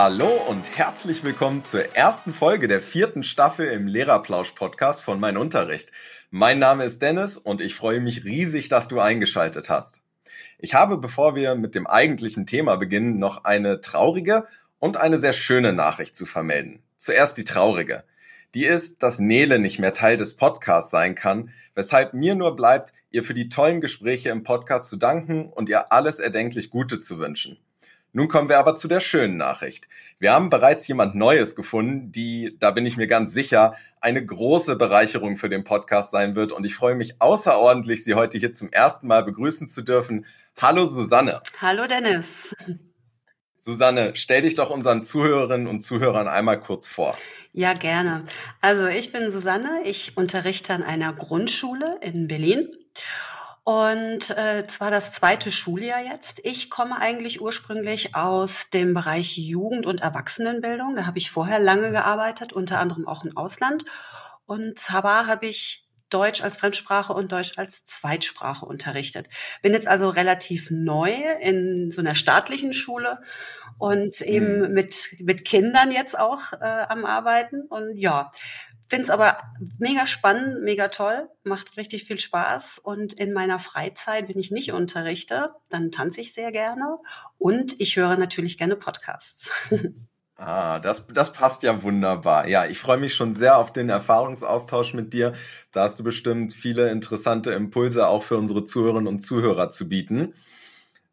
Hallo und herzlich willkommen zur ersten Folge der vierten Staffel im Lehrerplausch-Podcast von Mein Unterricht. Mein Name ist Dennis und ich freue mich riesig, dass du eingeschaltet hast. Ich habe, bevor wir mit dem eigentlichen Thema beginnen, noch eine traurige und eine sehr schöne Nachricht zu vermelden. Zuerst die traurige. Die ist, dass Nele nicht mehr Teil des Podcasts sein kann, weshalb mir nur bleibt, ihr für die tollen Gespräche im Podcast zu danken und ihr alles erdenklich Gute zu wünschen. Nun kommen wir aber zu der schönen Nachricht. Wir haben bereits jemand Neues gefunden, die, da bin ich mir ganz sicher, eine große Bereicherung für den Podcast sein wird. Und ich freue mich außerordentlich, Sie heute hier zum ersten Mal begrüßen zu dürfen. Hallo Susanne. Hallo Dennis. Susanne, stell dich doch unseren Zuhörerinnen und Zuhörern einmal kurz vor. Ja, gerne. Also ich bin Susanne, ich unterrichte an einer Grundschule in Berlin und äh, zwar das zweite Schuljahr jetzt. Ich komme eigentlich ursprünglich aus dem Bereich Jugend- und Erwachsenenbildung. Da habe ich vorher lange gearbeitet, unter anderem auch im Ausland. Und zwar habe ich Deutsch als Fremdsprache und Deutsch als Zweitsprache unterrichtet. Bin jetzt also relativ neu in so einer staatlichen Schule und eben mhm. mit, mit Kindern jetzt auch äh, am Arbeiten. Und ja, Finde es aber mega spannend, mega toll, macht richtig viel Spaß. Und in meiner Freizeit, wenn ich nicht unterrichte, dann tanze ich sehr gerne und ich höre natürlich gerne Podcasts. Ah, das, das passt ja wunderbar. Ja, ich freue mich schon sehr auf den Erfahrungsaustausch mit dir. Da hast du bestimmt viele interessante Impulse auch für unsere Zuhörerinnen und Zuhörer zu bieten.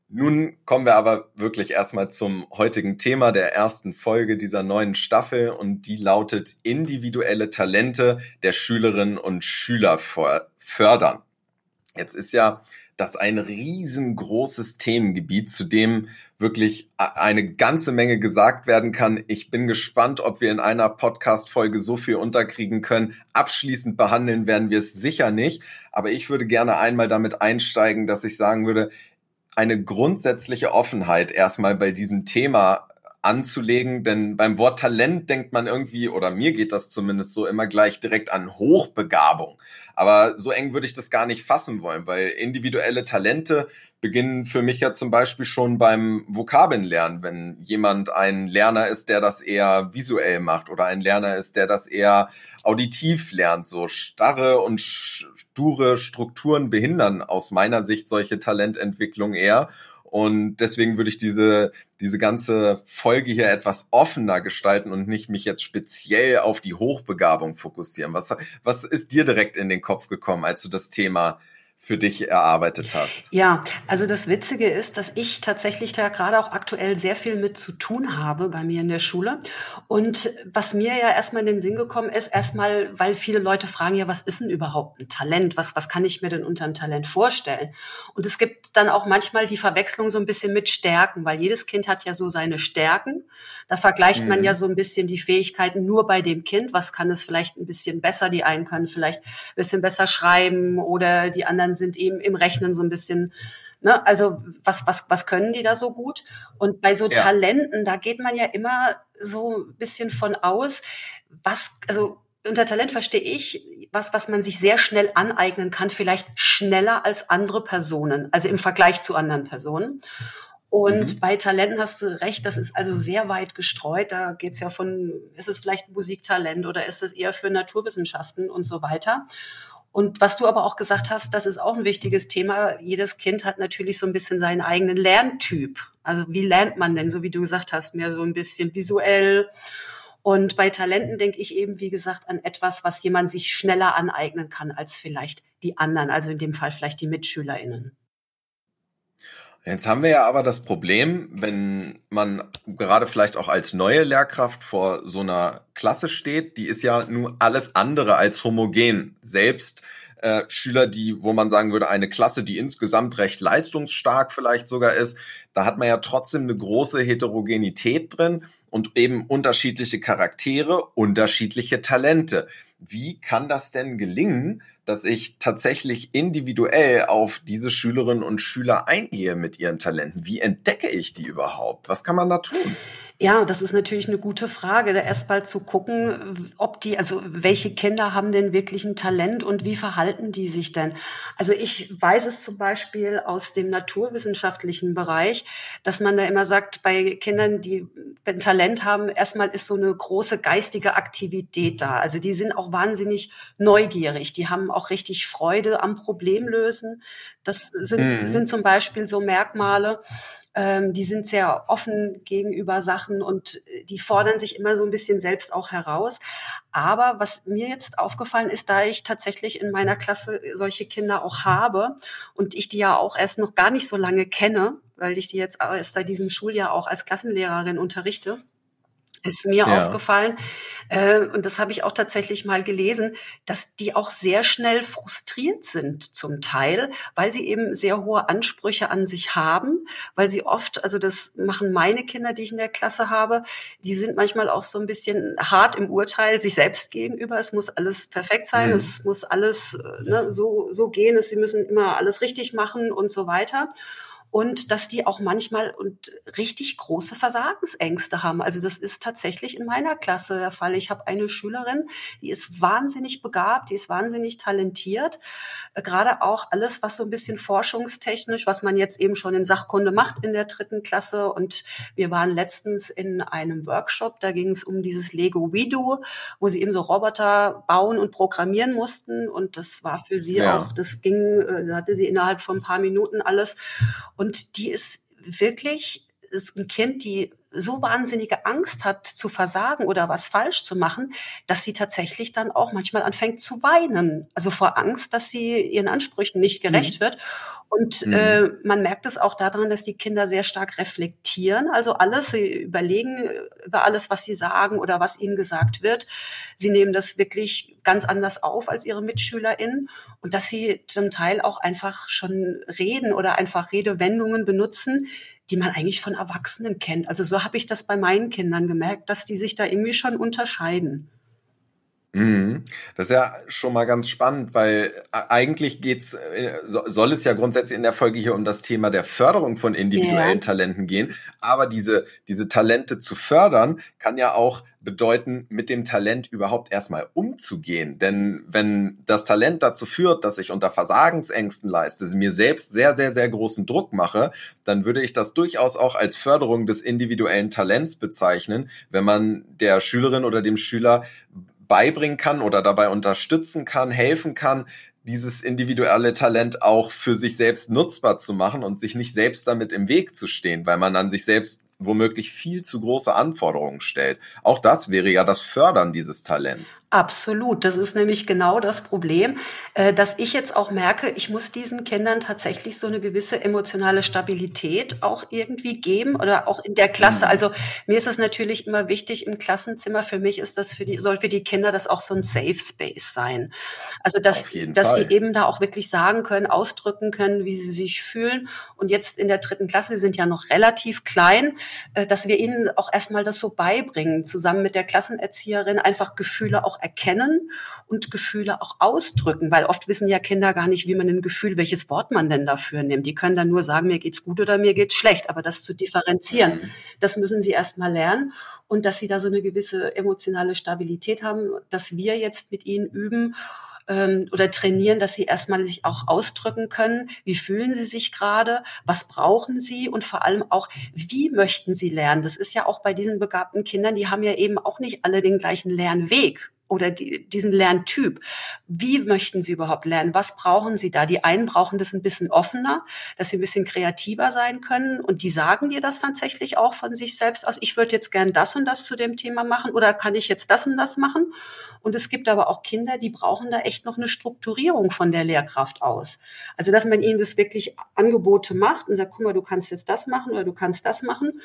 Nun kommen wir aber wirklich erstmal zum heutigen Thema der ersten Folge dieser neuen Staffel und die lautet individuelle Talente der Schülerinnen und Schüler fördern. Jetzt ist ja das ein riesengroßes Themengebiet, zu dem wirklich eine ganze Menge gesagt werden kann. Ich bin gespannt, ob wir in einer Podcast-Folge so viel unterkriegen können. Abschließend behandeln werden wir es sicher nicht. Aber ich würde gerne einmal damit einsteigen, dass ich sagen würde, eine grundsätzliche Offenheit erstmal bei diesem Thema anzulegen, denn beim Wort Talent denkt man irgendwie, oder mir geht das zumindest so immer gleich direkt an Hochbegabung. Aber so eng würde ich das gar nicht fassen wollen, weil individuelle Talente beginnen für mich ja zum Beispiel schon beim Vokabelnlernen, wenn jemand ein Lerner ist, der das eher visuell macht oder ein Lerner ist, der das eher auditiv lernt. So starre und sture Strukturen behindern aus meiner Sicht solche Talententwicklung eher. Und deswegen würde ich diese, diese ganze Folge hier etwas offener gestalten und nicht mich jetzt speziell auf die Hochbegabung fokussieren. Was, was ist dir direkt in den Kopf gekommen, als du das Thema für dich erarbeitet hast. Ja, also das Witzige ist, dass ich tatsächlich da gerade auch aktuell sehr viel mit zu tun habe bei mir in der Schule. Und was mir ja erstmal in den Sinn gekommen ist, erstmal, weil viele Leute fragen ja, was ist denn überhaupt ein Talent? Was, was kann ich mir denn unter einem Talent vorstellen? Und es gibt dann auch manchmal die Verwechslung so ein bisschen mit Stärken, weil jedes Kind hat ja so seine Stärken. Da vergleicht mhm. man ja so ein bisschen die Fähigkeiten nur bei dem Kind. Was kann es vielleicht ein bisschen besser? Die einen können vielleicht ein bisschen besser schreiben oder die anderen sind eben im Rechnen so ein bisschen, ne, also was, was, was können die da so gut? Und bei so ja. Talenten, da geht man ja immer so ein bisschen von aus, was, also unter Talent verstehe ich was, was man sich sehr schnell aneignen kann, vielleicht schneller als andere Personen, also im Vergleich zu anderen Personen. Und mhm. bei Talenten hast du recht, das ist also sehr weit gestreut. Da geht es ja von, ist es vielleicht Musiktalent oder ist es eher für Naturwissenschaften und so weiter. Und was du aber auch gesagt hast, das ist auch ein wichtiges Thema. Jedes Kind hat natürlich so ein bisschen seinen eigenen Lerntyp. Also wie lernt man denn, so wie du gesagt hast, mehr so ein bisschen visuell. Und bei Talenten denke ich eben, wie gesagt, an etwas, was jemand sich schneller aneignen kann als vielleicht die anderen, also in dem Fall vielleicht die MitschülerInnen. Jetzt haben wir ja aber das Problem, wenn man gerade vielleicht auch als neue Lehrkraft vor so einer Klasse steht, die ist ja nun alles andere als homogen. Selbst äh, Schüler, die, wo man sagen würde, eine Klasse, die insgesamt recht leistungsstark vielleicht sogar ist, da hat man ja trotzdem eine große Heterogenität drin und eben unterschiedliche Charaktere, unterschiedliche Talente wie kann das denn gelingen, dass ich tatsächlich individuell auf diese Schülerinnen und Schüler eingehe mit ihren Talenten? Wie entdecke ich die überhaupt? Was kann man da tun? Ja, das ist natürlich eine gute Frage, da erst mal zu gucken, ob die, also welche Kinder haben denn wirklich ein Talent und wie verhalten die sich denn? Also ich weiß es zum Beispiel aus dem naturwissenschaftlichen Bereich, dass man da immer sagt, bei Kindern, die ein Talent haben, erstmal ist so eine große geistige Aktivität da. Also die sind auch wahnsinnig neugierig, die haben auch richtig Freude am Problemlösen. Das sind, mhm. sind zum Beispiel so Merkmale. Ähm, die sind sehr offen gegenüber Sachen und äh, die fordern sich immer so ein bisschen selbst auch heraus. Aber was mir jetzt aufgefallen ist, da ich tatsächlich in meiner Klasse solche Kinder auch habe und ich die ja auch erst noch gar nicht so lange kenne, weil ich die jetzt erst seit diesem Schuljahr auch als Klassenlehrerin unterrichte, ist mir ja. aufgefallen, äh, und das habe ich auch tatsächlich mal gelesen, dass die auch sehr schnell frustriert sind zum Teil, weil sie eben sehr hohe Ansprüche an sich haben, weil sie oft, also das machen meine Kinder, die ich in der Klasse habe, die sind manchmal auch so ein bisschen hart im Urteil sich selbst gegenüber. Es muss alles perfekt sein, mhm. es muss alles äh, ne, so, so gehen, sie müssen immer alles richtig machen und so weiter und dass die auch manchmal und richtig große Versagensängste haben. Also das ist tatsächlich in meiner Klasse der Fall. Ich habe eine Schülerin, die ist wahnsinnig begabt, die ist wahnsinnig talentiert. Äh, gerade auch alles, was so ein bisschen forschungstechnisch, was man jetzt eben schon in Sachkunde macht in der dritten Klasse. Und wir waren letztens in einem Workshop, da ging es um dieses Lego WeDo, wo sie eben so Roboter bauen und programmieren mussten. Und das war für sie ja. auch, das ging, äh, hatte sie innerhalb von ein paar Minuten alles. Und und die ist wirklich, ist ein Kind, die so wahnsinnige Angst hat zu versagen oder was falsch zu machen, dass sie tatsächlich dann auch manchmal anfängt zu weinen. Also vor Angst, dass sie ihren Ansprüchen nicht gerecht mhm. wird. Und mhm. äh, man merkt es auch daran, dass die Kinder sehr stark reflektieren. Also alles, sie überlegen über alles, was sie sagen oder was ihnen gesagt wird. Sie nehmen das wirklich ganz anders auf als ihre MitschülerInnen. Und dass sie zum Teil auch einfach schon reden oder einfach Redewendungen benutzen, die man eigentlich von Erwachsenen kennt. Also so habe ich das bei meinen Kindern gemerkt, dass die sich da irgendwie schon unterscheiden. Mhm. Das ist ja schon mal ganz spannend, weil äh, eigentlich geht's, äh, soll es ja grundsätzlich in der Folge hier um das Thema der Förderung von individuellen ja. Talenten gehen. Aber diese, diese Talente zu fördern, kann ja auch bedeuten, mit dem Talent überhaupt erstmal umzugehen. Denn wenn das Talent dazu führt, dass ich unter Versagensängsten leiste, mir selbst sehr, sehr, sehr großen Druck mache, dann würde ich das durchaus auch als Förderung des individuellen Talents bezeichnen, wenn man der Schülerin oder dem Schüler beibringen kann oder dabei unterstützen kann, helfen kann, dieses individuelle Talent auch für sich selbst nutzbar zu machen und sich nicht selbst damit im Weg zu stehen, weil man an sich selbst womöglich viel zu große Anforderungen stellt. Auch das wäre ja das Fördern dieses Talents. Absolut. Das ist nämlich genau das Problem, äh, dass ich jetzt auch merke, ich muss diesen Kindern tatsächlich so eine gewisse emotionale Stabilität auch irgendwie geben oder auch in der Klasse. Mhm. Also mir ist es natürlich immer wichtig im Klassenzimmer. Für mich ist das für die, soll für die Kinder das auch so ein Safe Space sein. Also dass, dass Fall. sie eben da auch wirklich sagen können, ausdrücken können, wie sie sich fühlen. Und jetzt in der dritten Klasse, sie sind ja noch relativ klein, dass wir ihnen auch erstmal das so beibringen, zusammen mit der Klassenerzieherin einfach Gefühle auch erkennen und Gefühle auch ausdrücken, weil oft wissen ja Kinder gar nicht, wie man ein Gefühl, welches Wort man denn dafür nimmt. Die können dann nur sagen, mir geht's gut oder mir geht's schlecht, aber das zu differenzieren, das müssen sie erstmal lernen. Und dass sie da so eine gewisse emotionale Stabilität haben, dass wir jetzt mit ihnen üben ähm, oder trainieren, dass sie erstmal sich auch ausdrücken können. Wie fühlen sie sich gerade? Was brauchen sie? Und vor allem auch, wie möchten sie lernen? Das ist ja auch bei diesen begabten Kindern, die haben ja eben auch nicht alle den gleichen Lernweg oder die, diesen Lerntyp. Wie möchten Sie überhaupt lernen? Was brauchen Sie da? Die einen brauchen das ein bisschen offener, dass sie ein bisschen kreativer sein können und die sagen dir das tatsächlich auch von sich selbst aus. Ich würde jetzt gern das und das zu dem Thema machen oder kann ich jetzt das und das machen? Und es gibt aber auch Kinder, die brauchen da echt noch eine Strukturierung von der Lehrkraft aus. Also, dass man ihnen das wirklich Angebote macht und sagt, guck mal, du kannst jetzt das machen oder du kannst das machen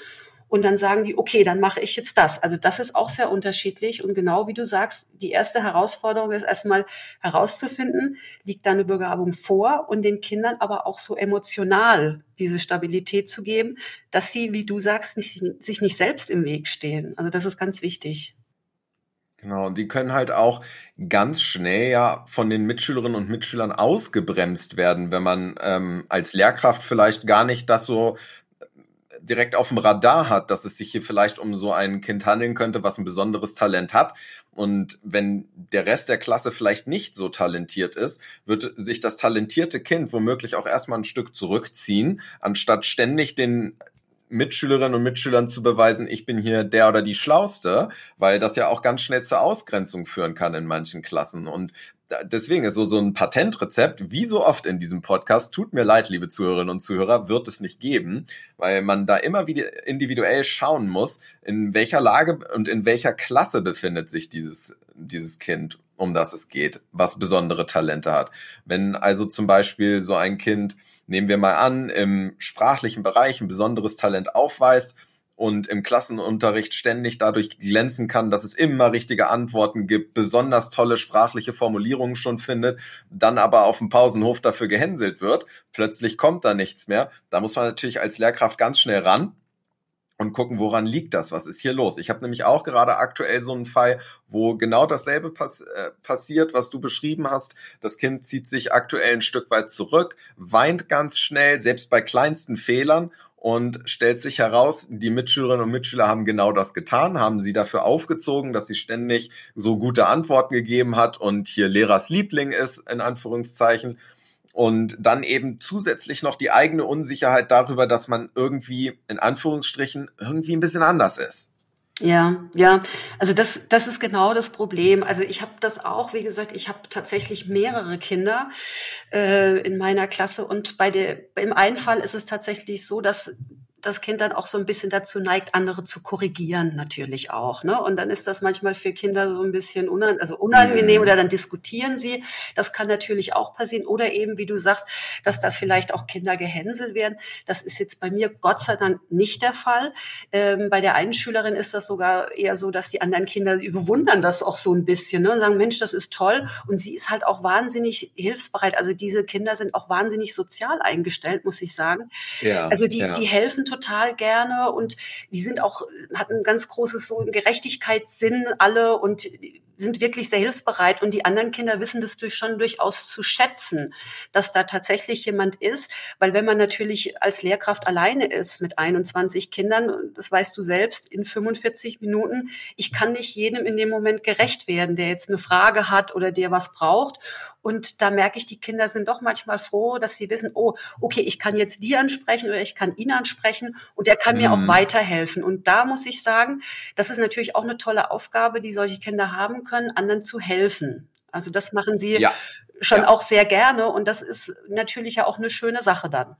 und dann sagen die, okay, dann mache ich jetzt das. Also das ist auch sehr unterschiedlich und genau wie du sagst, die erste Herausforderung ist erstmal herauszufinden, liegt da eine Begabung vor und den Kindern aber auch so emotional diese Stabilität zu geben, dass sie, wie du sagst, nicht, sich nicht selbst im Weg stehen. Also das ist ganz wichtig. Genau, und die können halt auch ganz schnell ja von den Mitschülerinnen und Mitschülern ausgebremst werden, wenn man ähm, als Lehrkraft vielleicht gar nicht das so direkt auf dem Radar hat, dass es sich hier vielleicht um so ein Kind handeln könnte, was ein besonderes Talent hat. Und wenn der Rest der Klasse vielleicht nicht so talentiert ist, wird sich das talentierte Kind womöglich auch erstmal ein Stück zurückziehen, anstatt ständig den Mitschülerinnen und Mitschülern zu beweisen, ich bin hier der oder die Schlauste, weil das ja auch ganz schnell zur Ausgrenzung führen kann in manchen Klassen. Und deswegen ist so, so ein Patentrezept, wie so oft in diesem Podcast, tut mir leid, liebe Zuhörerinnen und Zuhörer, wird es nicht geben, weil man da immer wieder individuell schauen muss, in welcher Lage und in welcher Klasse befindet sich dieses, dieses Kind, um das es geht, was besondere Talente hat. Wenn also zum Beispiel so ein Kind nehmen wir mal an, im sprachlichen Bereich ein besonderes Talent aufweist und im Klassenunterricht ständig dadurch glänzen kann, dass es immer richtige Antworten gibt, besonders tolle sprachliche Formulierungen schon findet, dann aber auf dem Pausenhof dafür gehänselt wird, plötzlich kommt da nichts mehr. Da muss man natürlich als Lehrkraft ganz schnell ran und gucken, woran liegt das? Was ist hier los? Ich habe nämlich auch gerade aktuell so einen Fall, wo genau dasselbe pass äh, passiert, was du beschrieben hast. Das Kind zieht sich aktuell ein Stück weit zurück, weint ganz schnell, selbst bei kleinsten Fehlern und stellt sich heraus, die Mitschülerinnen und Mitschüler haben genau das getan, haben sie dafür aufgezogen, dass sie ständig so gute Antworten gegeben hat und hier Lehrers Liebling ist, in Anführungszeichen und dann eben zusätzlich noch die eigene Unsicherheit darüber, dass man irgendwie in Anführungsstrichen irgendwie ein bisschen anders ist. Ja, ja, also das, das ist genau das Problem. Also ich habe das auch, wie gesagt, ich habe tatsächlich mehrere Kinder äh, in meiner Klasse und bei der im einen Fall ist es tatsächlich so, dass das Kind dann auch so ein bisschen dazu neigt, andere zu korrigieren, natürlich auch. Ne? Und dann ist das manchmal für Kinder so ein bisschen unan also unangenehm mhm. oder dann diskutieren sie. Das kann natürlich auch passieren. Oder eben, wie du sagst, dass das vielleicht auch Kinder gehänselt werden. Das ist jetzt bei mir Gott sei Dank nicht der Fall. Ähm, bei der einen Schülerin ist das sogar eher so, dass die anderen Kinder bewundern das auch so ein bisschen ne? und sagen, Mensch, das ist toll. Und sie ist halt auch wahnsinnig hilfsbereit. Also diese Kinder sind auch wahnsinnig sozial eingestellt, muss ich sagen. Ja, also die, ja. die helfen total gerne und die sind auch, hatten ein ganz großes so Gerechtigkeitssinn alle und sind wirklich sehr hilfsbereit und die anderen Kinder wissen das durch, schon durchaus zu schätzen, dass da tatsächlich jemand ist, weil wenn man natürlich als Lehrkraft alleine ist mit 21 Kindern, das weißt du selbst, in 45 Minuten, ich kann nicht jedem in dem Moment gerecht werden, der jetzt eine Frage hat oder der was braucht und da merke ich, die Kinder sind doch manchmal froh, dass sie wissen, oh, okay, ich kann jetzt die ansprechen oder ich kann ihn ansprechen und der kann mhm. mir auch mhm. weiterhelfen. Und da muss ich sagen, das ist natürlich auch eine tolle Aufgabe, die solche Kinder haben können, anderen zu helfen. Also das machen sie ja. schon ja. auch sehr gerne und das ist natürlich ja auch eine schöne Sache dann.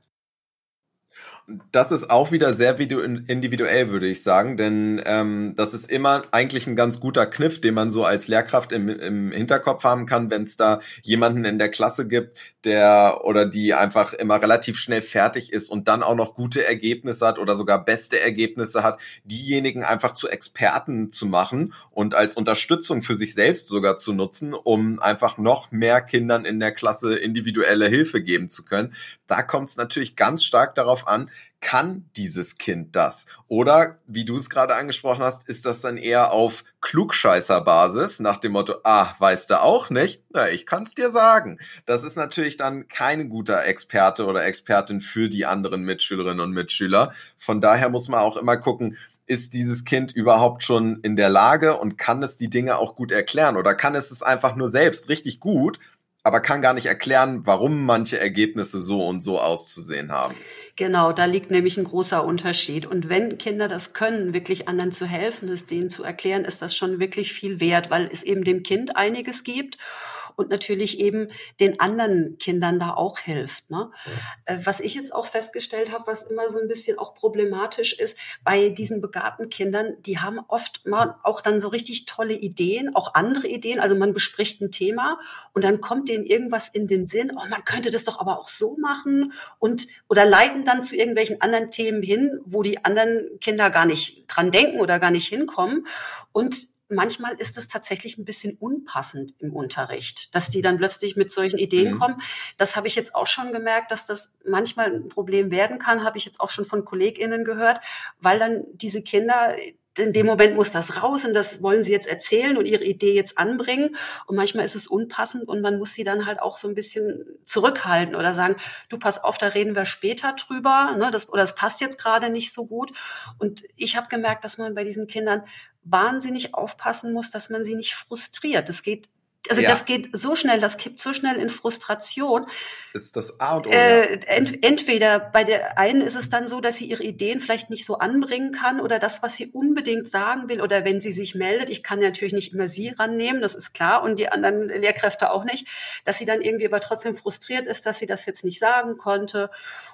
Das ist auch wieder sehr individuell, würde ich sagen, denn ähm, das ist immer eigentlich ein ganz guter Kniff, den man so als Lehrkraft im, im Hinterkopf haben kann, wenn es da jemanden in der Klasse gibt, der oder die einfach immer relativ schnell fertig ist und dann auch noch gute Ergebnisse hat oder sogar beste Ergebnisse hat, diejenigen einfach zu Experten zu machen und als Unterstützung für sich selbst sogar zu nutzen, um einfach noch mehr Kindern in der Klasse individuelle Hilfe geben zu können. Da kommt es natürlich ganz stark darauf an, kann dieses Kind das? Oder, wie du es gerade angesprochen hast, ist das dann eher auf Klugscheißer-Basis nach dem Motto, ah, weißt du auch nicht? Na, ich kann's dir sagen. Das ist natürlich dann kein guter Experte oder Expertin für die anderen Mitschülerinnen und Mitschüler. Von daher muss man auch immer gucken, ist dieses Kind überhaupt schon in der Lage und kann es die Dinge auch gut erklären oder kann es es einfach nur selbst richtig gut, aber kann gar nicht erklären, warum manche Ergebnisse so und so auszusehen haben. Genau, da liegt nämlich ein großer Unterschied. Und wenn Kinder das können, wirklich anderen zu helfen, es denen zu erklären, ist das schon wirklich viel wert, weil es eben dem Kind einiges gibt und natürlich eben den anderen Kindern da auch hilft. Ne? Ja. Äh, was ich jetzt auch festgestellt habe, was immer so ein bisschen auch problematisch ist, bei diesen begabten Kindern, die haben oft mal auch dann so richtig tolle Ideen, auch andere Ideen. Also man bespricht ein Thema und dann kommt denen irgendwas in den Sinn, oh, man könnte das doch aber auch so machen und oder leiten dann zu irgendwelchen anderen Themen hin, wo die anderen Kinder gar nicht dran denken oder gar nicht hinkommen. Und manchmal ist es tatsächlich ein bisschen unpassend im Unterricht, dass die dann plötzlich mit solchen Ideen mhm. kommen. Das habe ich jetzt auch schon gemerkt, dass das manchmal ein Problem werden kann, habe ich jetzt auch schon von KollegInnen gehört, weil dann diese Kinder in dem Moment muss das raus und das wollen sie jetzt erzählen und ihre Idee jetzt anbringen. Und manchmal ist es unpassend und man muss sie dann halt auch so ein bisschen zurückhalten oder sagen, du pass auf, da reden wir später drüber, ne, das, oder das passt jetzt gerade nicht so gut. Und ich habe gemerkt, dass man bei diesen Kindern wahnsinnig aufpassen muss, dass man sie nicht frustriert. Es geht also ja. das geht so schnell, das kippt so schnell in Frustration. Ist das A und O. Äh, ent, entweder bei der einen ist es dann so, dass sie ihre Ideen vielleicht nicht so anbringen kann oder das, was sie unbedingt sagen will oder wenn sie sich meldet, ich kann natürlich nicht immer sie rannehmen, das ist klar und die anderen Lehrkräfte auch nicht, dass sie dann irgendwie aber trotzdem frustriert ist, dass sie das jetzt nicht sagen konnte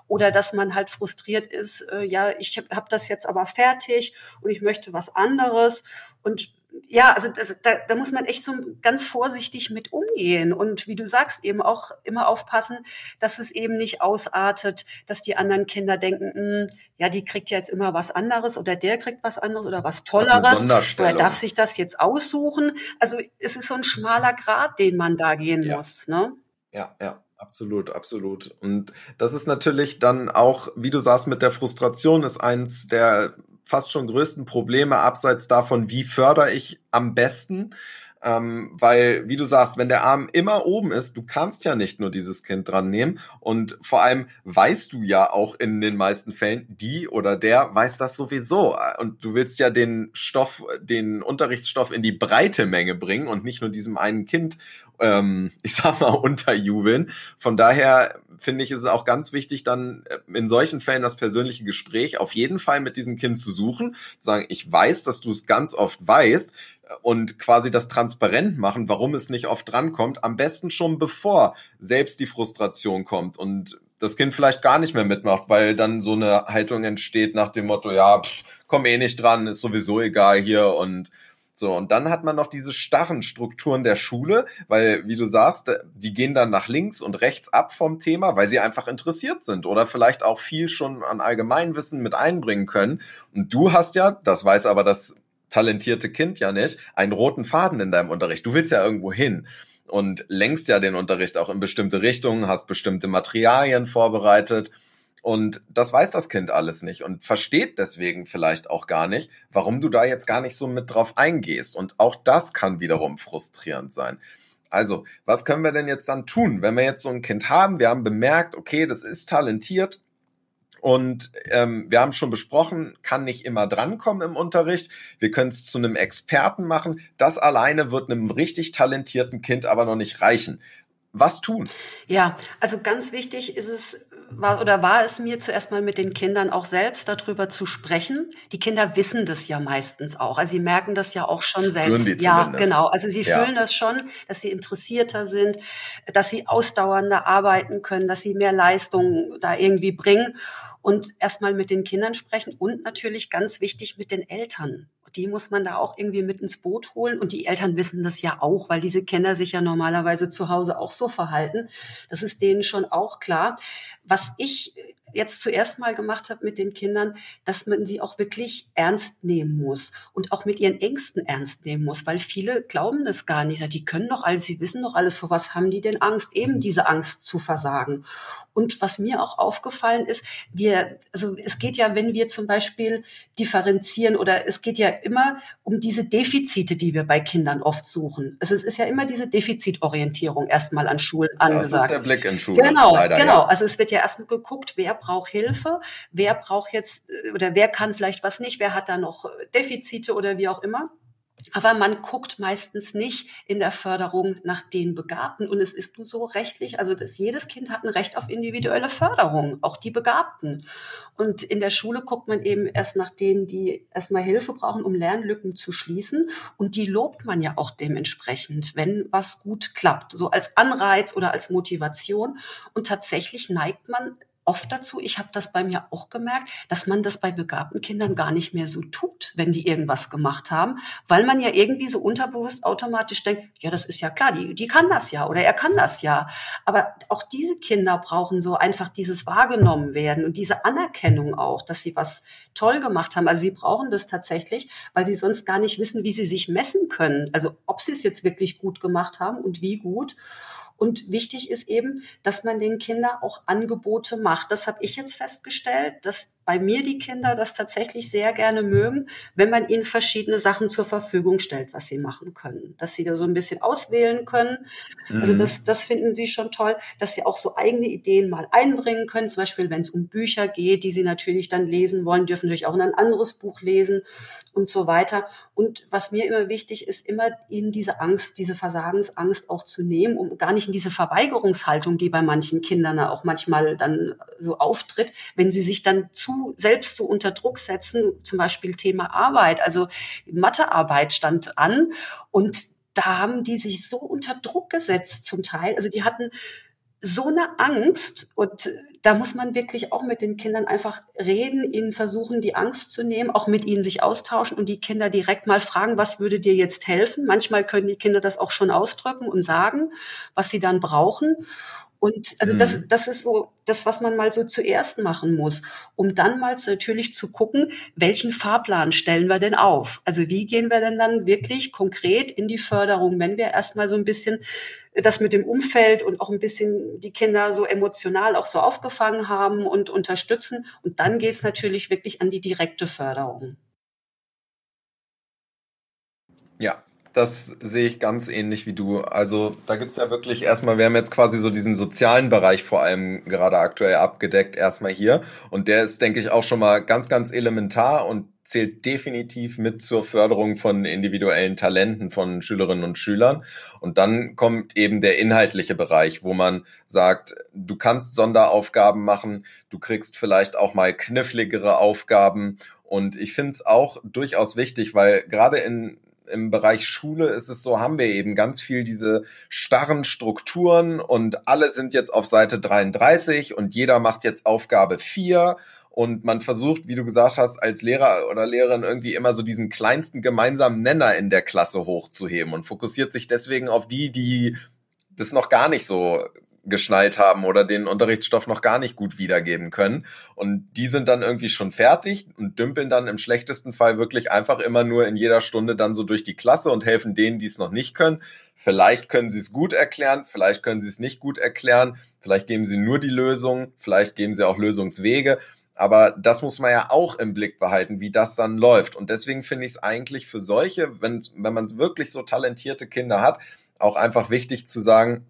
oder dass man halt frustriert ist, äh, ja, ich habe hab das jetzt aber fertig und ich möchte was anderes und ja, also das, da, da muss man echt so ganz vorsichtig mit umgehen und wie du sagst, eben auch immer aufpassen, dass es eben nicht ausartet, dass die anderen Kinder denken, mh, hm, ja, die kriegt ja jetzt immer was anderes oder der kriegt was anderes oder was Tolleres. Oder darf sich das jetzt aussuchen. Also es ist so ein schmaler Grad, den man da gehen ja. muss. Ne? Ja, ja. Absolut, absolut. Und das ist natürlich dann auch, wie du sagst, mit der Frustration ist eins der fast schon größten Probleme, abseits davon, wie fördere ich am besten. Ähm, weil, wie du sagst, wenn der Arm immer oben ist, du kannst ja nicht nur dieses Kind dran nehmen. Und vor allem weißt du ja auch in den meisten Fällen, die oder der weiß das sowieso. Und du willst ja den Stoff, den Unterrichtsstoff in die breite Menge bringen und nicht nur diesem einen Kind, ähm, ich sag mal, unterjubeln. Von daher finde ich, ist es auch ganz wichtig, dann äh, in solchen Fällen das persönliche Gespräch auf jeden Fall mit diesem Kind zu suchen, zu sagen, ich weiß, dass du es ganz oft weißt und quasi das transparent machen, warum es nicht oft drankommt, am besten schon bevor selbst die Frustration kommt und das Kind vielleicht gar nicht mehr mitmacht, weil dann so eine Haltung entsteht nach dem Motto, ja, pff, komm eh nicht dran, ist sowieso egal hier und so, und dann hat man noch diese starren Strukturen der Schule, weil, wie du sagst, die gehen dann nach links und rechts ab vom Thema, weil sie einfach interessiert sind oder vielleicht auch viel schon an Allgemeinwissen mit einbringen können. Und du hast ja, das weiß aber das talentierte Kind ja nicht, einen roten Faden in deinem Unterricht. Du willst ja irgendwo hin und lenkst ja den Unterricht auch in bestimmte Richtungen, hast bestimmte Materialien vorbereitet und das weiß das Kind alles nicht und versteht deswegen vielleicht auch gar nicht, warum du da jetzt gar nicht so mit drauf eingehst. Und auch das kann wiederum frustrierend sein. Also, was können wir denn jetzt dann tun, wenn wir jetzt so ein Kind haben? Wir haben bemerkt, okay, das ist talentiert, und ähm, wir haben schon besprochen, kann nicht immer drankommen im Unterricht. Wir können es zu einem Experten machen. Das alleine wird einem richtig talentierten Kind aber noch nicht reichen. Was tun? Ja, also ganz wichtig ist es, war oder war es mir zuerst mal mit den Kindern auch selbst darüber zu sprechen. Die Kinder wissen das ja meistens auch. Also sie merken das ja auch schon Spüren selbst. ja, genau. Also sie ja. fühlen das schon, dass sie interessierter sind, dass sie ausdauernder arbeiten können, dass sie mehr Leistung da irgendwie bringen und erstmal mit den Kindern sprechen und natürlich ganz wichtig mit den Eltern die muss man da auch irgendwie mit ins Boot holen. Und die Eltern wissen das ja auch, weil diese Kinder sich ja normalerweise zu Hause auch so verhalten. Das ist denen schon auch klar. Was ich jetzt zuerst mal gemacht habe mit den Kindern, dass man sie auch wirklich ernst nehmen muss und auch mit ihren Ängsten ernst nehmen muss, weil viele glauben das gar nicht. Die können doch alles, sie wissen doch alles, vor was haben die denn Angst? Eben diese Angst zu versagen. Und was mir auch aufgefallen ist, wir, also es geht ja, wenn wir zum Beispiel differenzieren oder es geht ja immer um diese Defizite, die wir bei Kindern oft suchen. Also es ist ja immer diese Defizitorientierung erstmal an Schulen angesagt. Das ist der Blick in Schulen. Genau, leider, genau. Ja. Also es wird ja erstmal geguckt, wer braucht Hilfe, wer braucht jetzt äh, oder wer kann vielleicht was nicht, wer hat da noch Defizite oder wie auch immer. Aber man guckt meistens nicht in der Förderung nach den Begabten. Und es ist nur so rechtlich, also dass jedes Kind hat ein Recht auf individuelle Förderung, auch die Begabten. Und in der Schule guckt man eben erst nach denen, die erstmal Hilfe brauchen, um Lernlücken zu schließen. Und die lobt man ja auch dementsprechend, wenn was gut klappt, so als Anreiz oder als Motivation. Und tatsächlich neigt man oft dazu, ich habe das bei mir auch gemerkt, dass man das bei begabten Kindern gar nicht mehr so tut, wenn die irgendwas gemacht haben, weil man ja irgendwie so unterbewusst automatisch denkt, ja, das ist ja klar, die, die kann das ja oder er kann das ja. Aber auch diese Kinder brauchen so einfach dieses wahrgenommen werden und diese Anerkennung auch, dass sie was toll gemacht haben. Also sie brauchen das tatsächlich, weil sie sonst gar nicht wissen, wie sie sich messen können. Also ob sie es jetzt wirklich gut gemacht haben und wie gut. Und wichtig ist eben, dass man den Kindern auch Angebote macht. Das habe ich jetzt festgestellt, dass bei mir die Kinder das tatsächlich sehr gerne mögen, wenn man ihnen verschiedene Sachen zur Verfügung stellt, was sie machen können. Dass sie da so ein bisschen auswählen können. Also mhm. Also das, das finden sie schon toll, dass sie auch so eigene Ideen mal einbringen können. Zum Beispiel, wenn es um Bücher geht, die sie natürlich dann lesen wollen, dürfen natürlich auch ein anderes Buch lesen und so weiter. Und was mir immer wichtig ist, immer ihnen diese Angst, diese Versagensangst auch zu nehmen, um gar nicht in diese Verweigerungshaltung, die bei manchen Kindern auch manchmal dann so auftritt, wenn sie sich dann zu selbst so unter Druck setzen, zum Beispiel Thema Arbeit, also Mathearbeit stand an und da haben die sich so unter Druck gesetzt zum Teil. Also die hatten so eine Angst und da muss man wirklich auch mit den Kindern einfach reden, ihnen versuchen, die Angst zu nehmen, auch mit ihnen sich austauschen und die Kinder direkt mal fragen, was würde dir jetzt helfen? Manchmal können die Kinder das auch schon ausdrücken und sagen, was sie dann brauchen. Und also mhm. das, das ist so das, was man mal so zuerst machen muss, um dann mal natürlich zu gucken, welchen Fahrplan stellen wir denn auf? Also wie gehen wir denn dann wirklich konkret in die Förderung, wenn wir erstmal so ein bisschen das mit dem Umfeld und auch ein bisschen die Kinder so emotional auch so aufgefangen haben und unterstützen. Und dann geht es natürlich wirklich an die direkte Förderung. Ja, das sehe ich ganz ähnlich wie du. Also da gibt's ja wirklich erstmal, wir haben jetzt quasi so diesen sozialen Bereich vor allem gerade aktuell abgedeckt, erstmal hier. Und der ist, denke ich, auch schon mal ganz, ganz elementar und zählt definitiv mit zur Förderung von individuellen Talenten von Schülerinnen und Schülern. Und dann kommt eben der inhaltliche Bereich, wo man sagt, du kannst Sonderaufgaben machen, du kriegst vielleicht auch mal kniffligere Aufgaben. Und ich finde es auch durchaus wichtig, weil gerade in im Bereich Schule ist es so, haben wir eben ganz viel diese starren Strukturen und alle sind jetzt auf Seite 33 und jeder macht jetzt Aufgabe 4 und man versucht, wie du gesagt hast, als Lehrer oder Lehrerin irgendwie immer so diesen kleinsten gemeinsamen Nenner in der Klasse hochzuheben und fokussiert sich deswegen auf die, die das noch gar nicht so geschnallt haben oder den Unterrichtsstoff noch gar nicht gut wiedergeben können. Und die sind dann irgendwie schon fertig und dümpeln dann im schlechtesten Fall wirklich einfach immer nur in jeder Stunde dann so durch die Klasse und helfen denen, die es noch nicht können. Vielleicht können sie es gut erklären, vielleicht können sie es nicht gut erklären, vielleicht geben sie nur die Lösung, vielleicht geben sie auch Lösungswege. Aber das muss man ja auch im Blick behalten, wie das dann läuft. Und deswegen finde ich es eigentlich für solche, wenn, wenn man wirklich so talentierte Kinder hat, auch einfach wichtig zu sagen,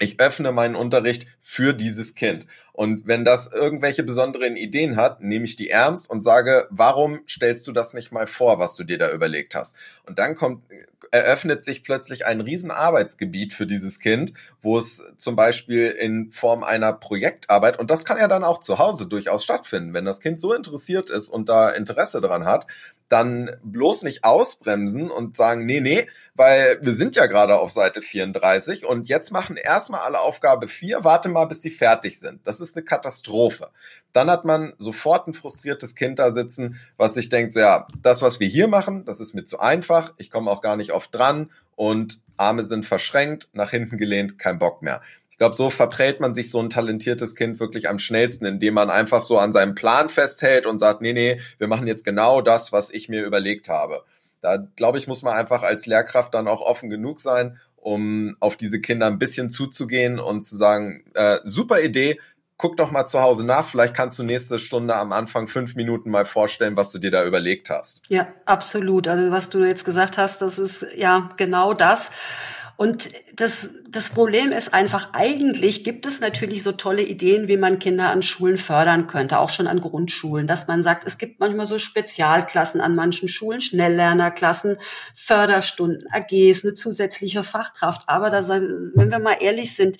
ich öffne meinen Unterricht für dieses Kind. Und wenn das irgendwelche besonderen Ideen hat, nehme ich die ernst und sage, warum stellst du das nicht mal vor, was du dir da überlegt hast? Und dann kommt, eröffnet sich plötzlich ein Riesenarbeitsgebiet für dieses Kind, wo es zum Beispiel in Form einer Projektarbeit, und das kann ja dann auch zu Hause durchaus stattfinden, wenn das Kind so interessiert ist und da Interesse dran hat, dann bloß nicht ausbremsen und sagen, nee, nee, weil wir sind ja gerade auf Seite 34 und jetzt machen erstmal alle Aufgabe 4, warte mal, bis sie fertig sind. Das ist eine Katastrophe. Dann hat man sofort ein frustriertes Kind da sitzen, was sich denkt, so, ja, das, was wir hier machen, das ist mir zu einfach, ich komme auch gar nicht oft dran und Arme sind verschränkt, nach hinten gelehnt, kein Bock mehr glaube, so verprellt man sich so ein talentiertes Kind wirklich am schnellsten, indem man einfach so an seinem Plan festhält und sagt, nee, nee, wir machen jetzt genau das, was ich mir überlegt habe. Da, glaube ich, muss man einfach als Lehrkraft dann auch offen genug sein, um auf diese Kinder ein bisschen zuzugehen und zu sagen, äh, super Idee, guck doch mal zu Hause nach. Vielleicht kannst du nächste Stunde am Anfang fünf Minuten mal vorstellen, was du dir da überlegt hast. Ja, absolut. Also was du jetzt gesagt hast, das ist ja genau das. Und das, das Problem ist einfach, eigentlich gibt es natürlich so tolle Ideen, wie man Kinder an Schulen fördern könnte, auch schon an Grundschulen, dass man sagt, es gibt manchmal so Spezialklassen an manchen Schulen, Schnelllernerklassen, Förderstunden, AGs, eine zusätzliche Fachkraft. Aber da, wenn wir mal ehrlich sind,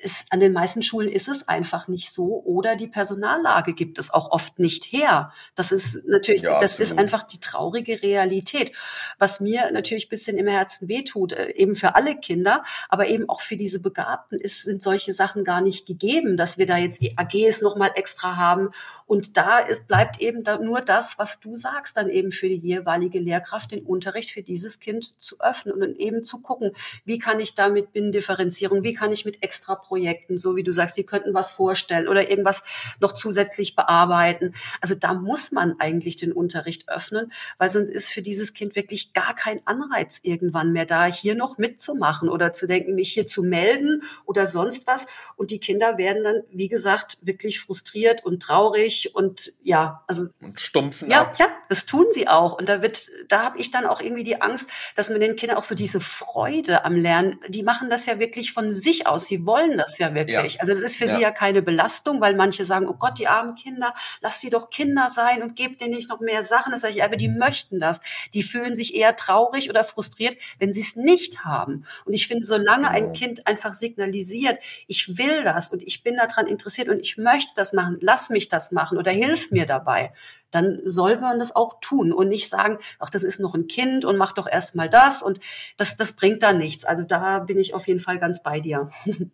ist, an den meisten Schulen ist es einfach nicht so oder die Personallage gibt es auch oft nicht her. Das ist natürlich, ja, das ist einfach die traurige Realität. Was mir natürlich bisschen im Herzen wehtut, äh, eben für alle Kinder, aber eben auch für diese Begabten ist, sind solche Sachen gar nicht gegeben, dass wir da jetzt AGs nochmal extra haben. Und da ist, bleibt eben da nur das, was du sagst, dann eben für die jeweilige Lehrkraft den Unterricht für dieses Kind zu öffnen und eben zu gucken, wie kann ich da mit Binnendifferenzierung, wie kann ich mit extra Projekten, so wie du sagst, die könnten was vorstellen oder irgendwas noch zusätzlich bearbeiten. Also da muss man eigentlich den Unterricht öffnen, weil sonst ist für dieses Kind wirklich gar kein Anreiz irgendwann mehr da, hier noch mitzumachen oder zu denken, mich hier zu melden oder sonst was. Und die Kinder werden dann, wie gesagt, wirklich frustriert und traurig und ja, also und stumpfen ja, ab. Ja, das tun sie auch. Und da wird, da habe ich dann auch irgendwie die Angst, dass man den Kindern auch so diese Freude am Lernen, die machen das ja wirklich von sich aus. Sie wollen das ja wirklich. Ja. Also das ist für ja. sie ja keine Belastung, weil manche sagen, oh Gott, die armen Kinder, lass sie doch Kinder sein und gebt denen nicht noch mehr Sachen. Das sage ich, aber die möchten das. Die fühlen sich eher traurig oder frustriert, wenn sie es nicht haben. Und ich finde, solange genau. ein Kind einfach signalisiert, ich will das und ich bin daran interessiert und ich möchte das machen, lass mich das machen oder hilf mir dabei, dann soll man das auch tun und nicht sagen, ach, das ist noch ein Kind und mach doch erst mal das und das, das bringt da nichts. Also da bin ich auf jeden Fall ganz bei dir.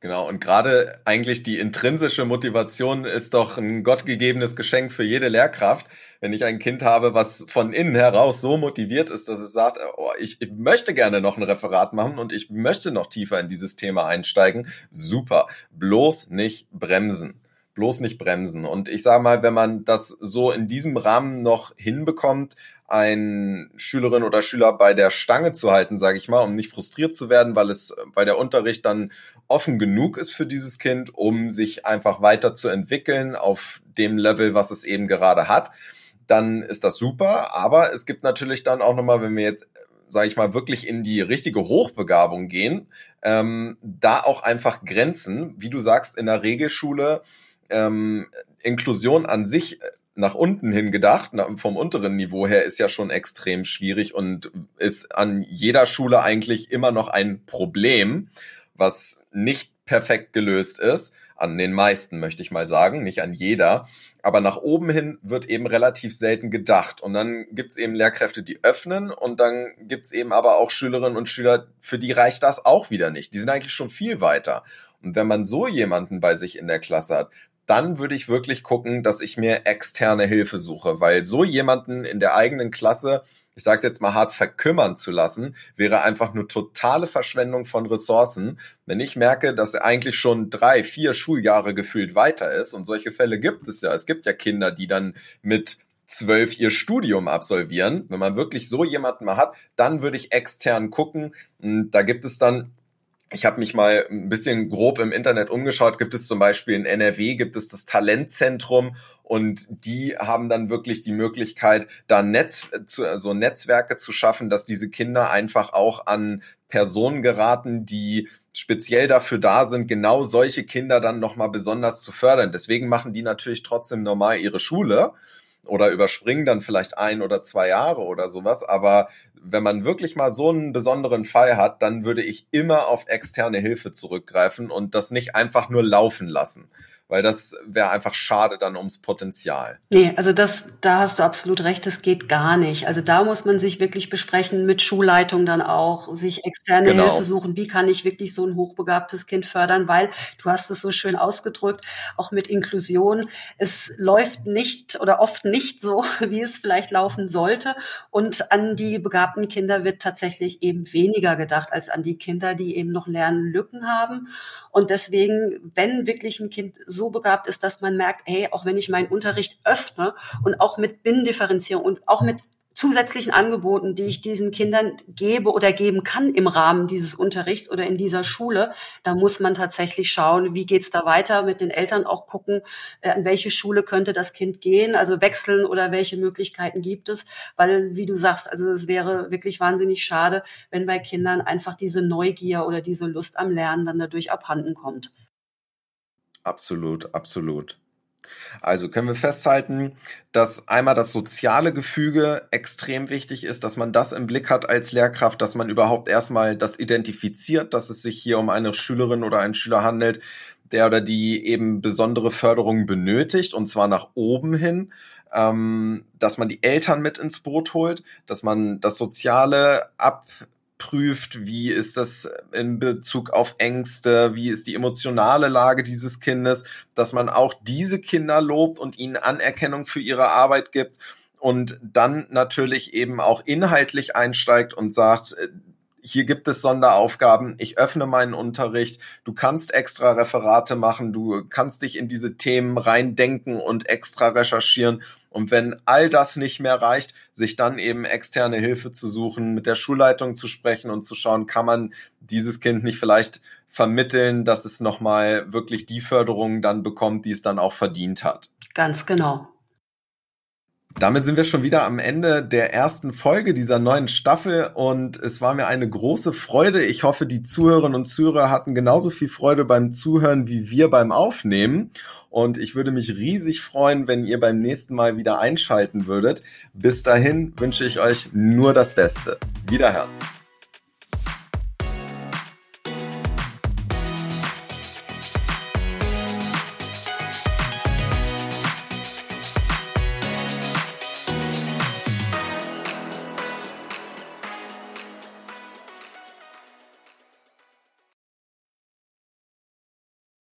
Genau, und gerade eigentlich die intrinsische Motivation ist doch ein gottgegebenes Geschenk für jede Lehrkraft. Wenn ich ein Kind habe, was von innen heraus so motiviert ist, dass es sagt, oh, ich, ich möchte gerne noch ein Referat machen und ich möchte noch tiefer in dieses Thema einsteigen, super. Bloß nicht bremsen bloß nicht bremsen. Und ich sage mal, wenn man das so in diesem Rahmen noch hinbekommt, ein Schülerin oder Schüler bei der Stange zu halten, sage ich mal, um nicht frustriert zu werden, weil es, weil der Unterricht dann offen genug ist für dieses Kind, um sich einfach weiterzuentwickeln auf dem Level, was es eben gerade hat, dann ist das super. Aber es gibt natürlich dann auch nochmal, wenn wir jetzt sage ich mal, wirklich in die richtige Hochbegabung gehen, ähm, da auch einfach Grenzen, wie du sagst, in der Regelschule ähm, Inklusion an sich äh, nach unten hin gedacht, vom unteren Niveau her, ist ja schon extrem schwierig und ist an jeder Schule eigentlich immer noch ein Problem, was nicht perfekt gelöst ist. An den meisten möchte ich mal sagen, nicht an jeder. Aber nach oben hin wird eben relativ selten gedacht. Und dann gibt's eben Lehrkräfte, die öffnen und dann gibt's eben aber auch Schülerinnen und Schüler, für die reicht das auch wieder nicht. Die sind eigentlich schon viel weiter. Und wenn man so jemanden bei sich in der Klasse hat, dann würde ich wirklich gucken, dass ich mir externe Hilfe suche, weil so jemanden in der eigenen Klasse, ich sage es jetzt mal hart, verkümmern zu lassen, wäre einfach nur totale Verschwendung von Ressourcen. Wenn ich merke, dass er eigentlich schon drei, vier Schuljahre gefühlt weiter ist, und solche Fälle gibt es ja, es gibt ja Kinder, die dann mit zwölf ihr Studium absolvieren. Wenn man wirklich so jemanden mal hat, dann würde ich extern gucken. Und da gibt es dann ich habe mich mal ein bisschen grob im Internet umgeschaut. Gibt es zum Beispiel in NRW gibt es das Talentzentrum und die haben dann wirklich die Möglichkeit, da Netz, so Netzwerke zu schaffen, dass diese Kinder einfach auch an Personen geraten, die speziell dafür da sind, genau solche Kinder dann nochmal besonders zu fördern. Deswegen machen die natürlich trotzdem normal ihre Schule oder überspringen dann vielleicht ein oder zwei Jahre oder sowas. Aber wenn man wirklich mal so einen besonderen Fall hat, dann würde ich immer auf externe Hilfe zurückgreifen und das nicht einfach nur laufen lassen weil das wäre einfach schade dann ums Potenzial. Nee, also das, da hast du absolut recht, das geht gar nicht. Also da muss man sich wirklich besprechen mit Schulleitung dann auch, sich externe genau. Hilfe suchen. Wie kann ich wirklich so ein hochbegabtes Kind fördern? Weil du hast es so schön ausgedrückt, auch mit Inklusion. Es läuft nicht oder oft nicht so, wie es vielleicht laufen sollte. Und an die begabten Kinder wird tatsächlich eben weniger gedacht als an die Kinder, die eben noch Lernlücken haben. Und deswegen, wenn wirklich ein Kind so begabt ist, dass man merkt, hey, auch wenn ich meinen Unterricht öffne und auch mit Binnendifferenzierung und auch mit zusätzlichen Angeboten, die ich diesen Kindern gebe oder geben kann im Rahmen dieses Unterrichts oder in dieser Schule, da muss man tatsächlich schauen, wie geht's da weiter, mit den Eltern auch gucken, äh, an welche Schule könnte das Kind gehen, also wechseln oder welche Möglichkeiten gibt es, weil wie du sagst, also es wäre wirklich wahnsinnig schade, wenn bei Kindern einfach diese Neugier oder diese Lust am Lernen dann dadurch abhanden kommt. Absolut, absolut. Also können wir festhalten, dass einmal das soziale Gefüge extrem wichtig ist, dass man das im Blick hat als Lehrkraft, dass man überhaupt erstmal das identifiziert, dass es sich hier um eine Schülerin oder einen Schüler handelt, der oder die eben besondere Förderung benötigt, und zwar nach oben hin, ähm, dass man die Eltern mit ins Boot holt, dass man das Soziale ab prüft, wie ist das in Bezug auf Ängste, wie ist die emotionale Lage dieses Kindes, dass man auch diese Kinder lobt und ihnen Anerkennung für ihre Arbeit gibt und dann natürlich eben auch inhaltlich einsteigt und sagt, äh, hier gibt es Sonderaufgaben, ich öffne meinen Unterricht, du kannst extra Referate machen, du kannst dich in diese Themen reindenken und extra recherchieren. Und wenn all das nicht mehr reicht, sich dann eben externe Hilfe zu suchen, mit der Schulleitung zu sprechen und zu schauen, kann man dieses Kind nicht vielleicht vermitteln, dass es nochmal wirklich die Förderung dann bekommt, die es dann auch verdient hat. Ganz genau. Damit sind wir schon wieder am Ende der ersten Folge dieser neuen Staffel und es war mir eine große Freude. Ich hoffe, die Zuhörerinnen und Zuhörer hatten genauso viel Freude beim Zuhören wie wir beim Aufnehmen. Und ich würde mich riesig freuen, wenn ihr beim nächsten Mal wieder einschalten würdet. Bis dahin wünsche ich euch nur das Beste. Wiederhören.